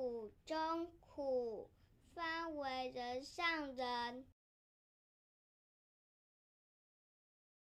苦中苦方为人上人。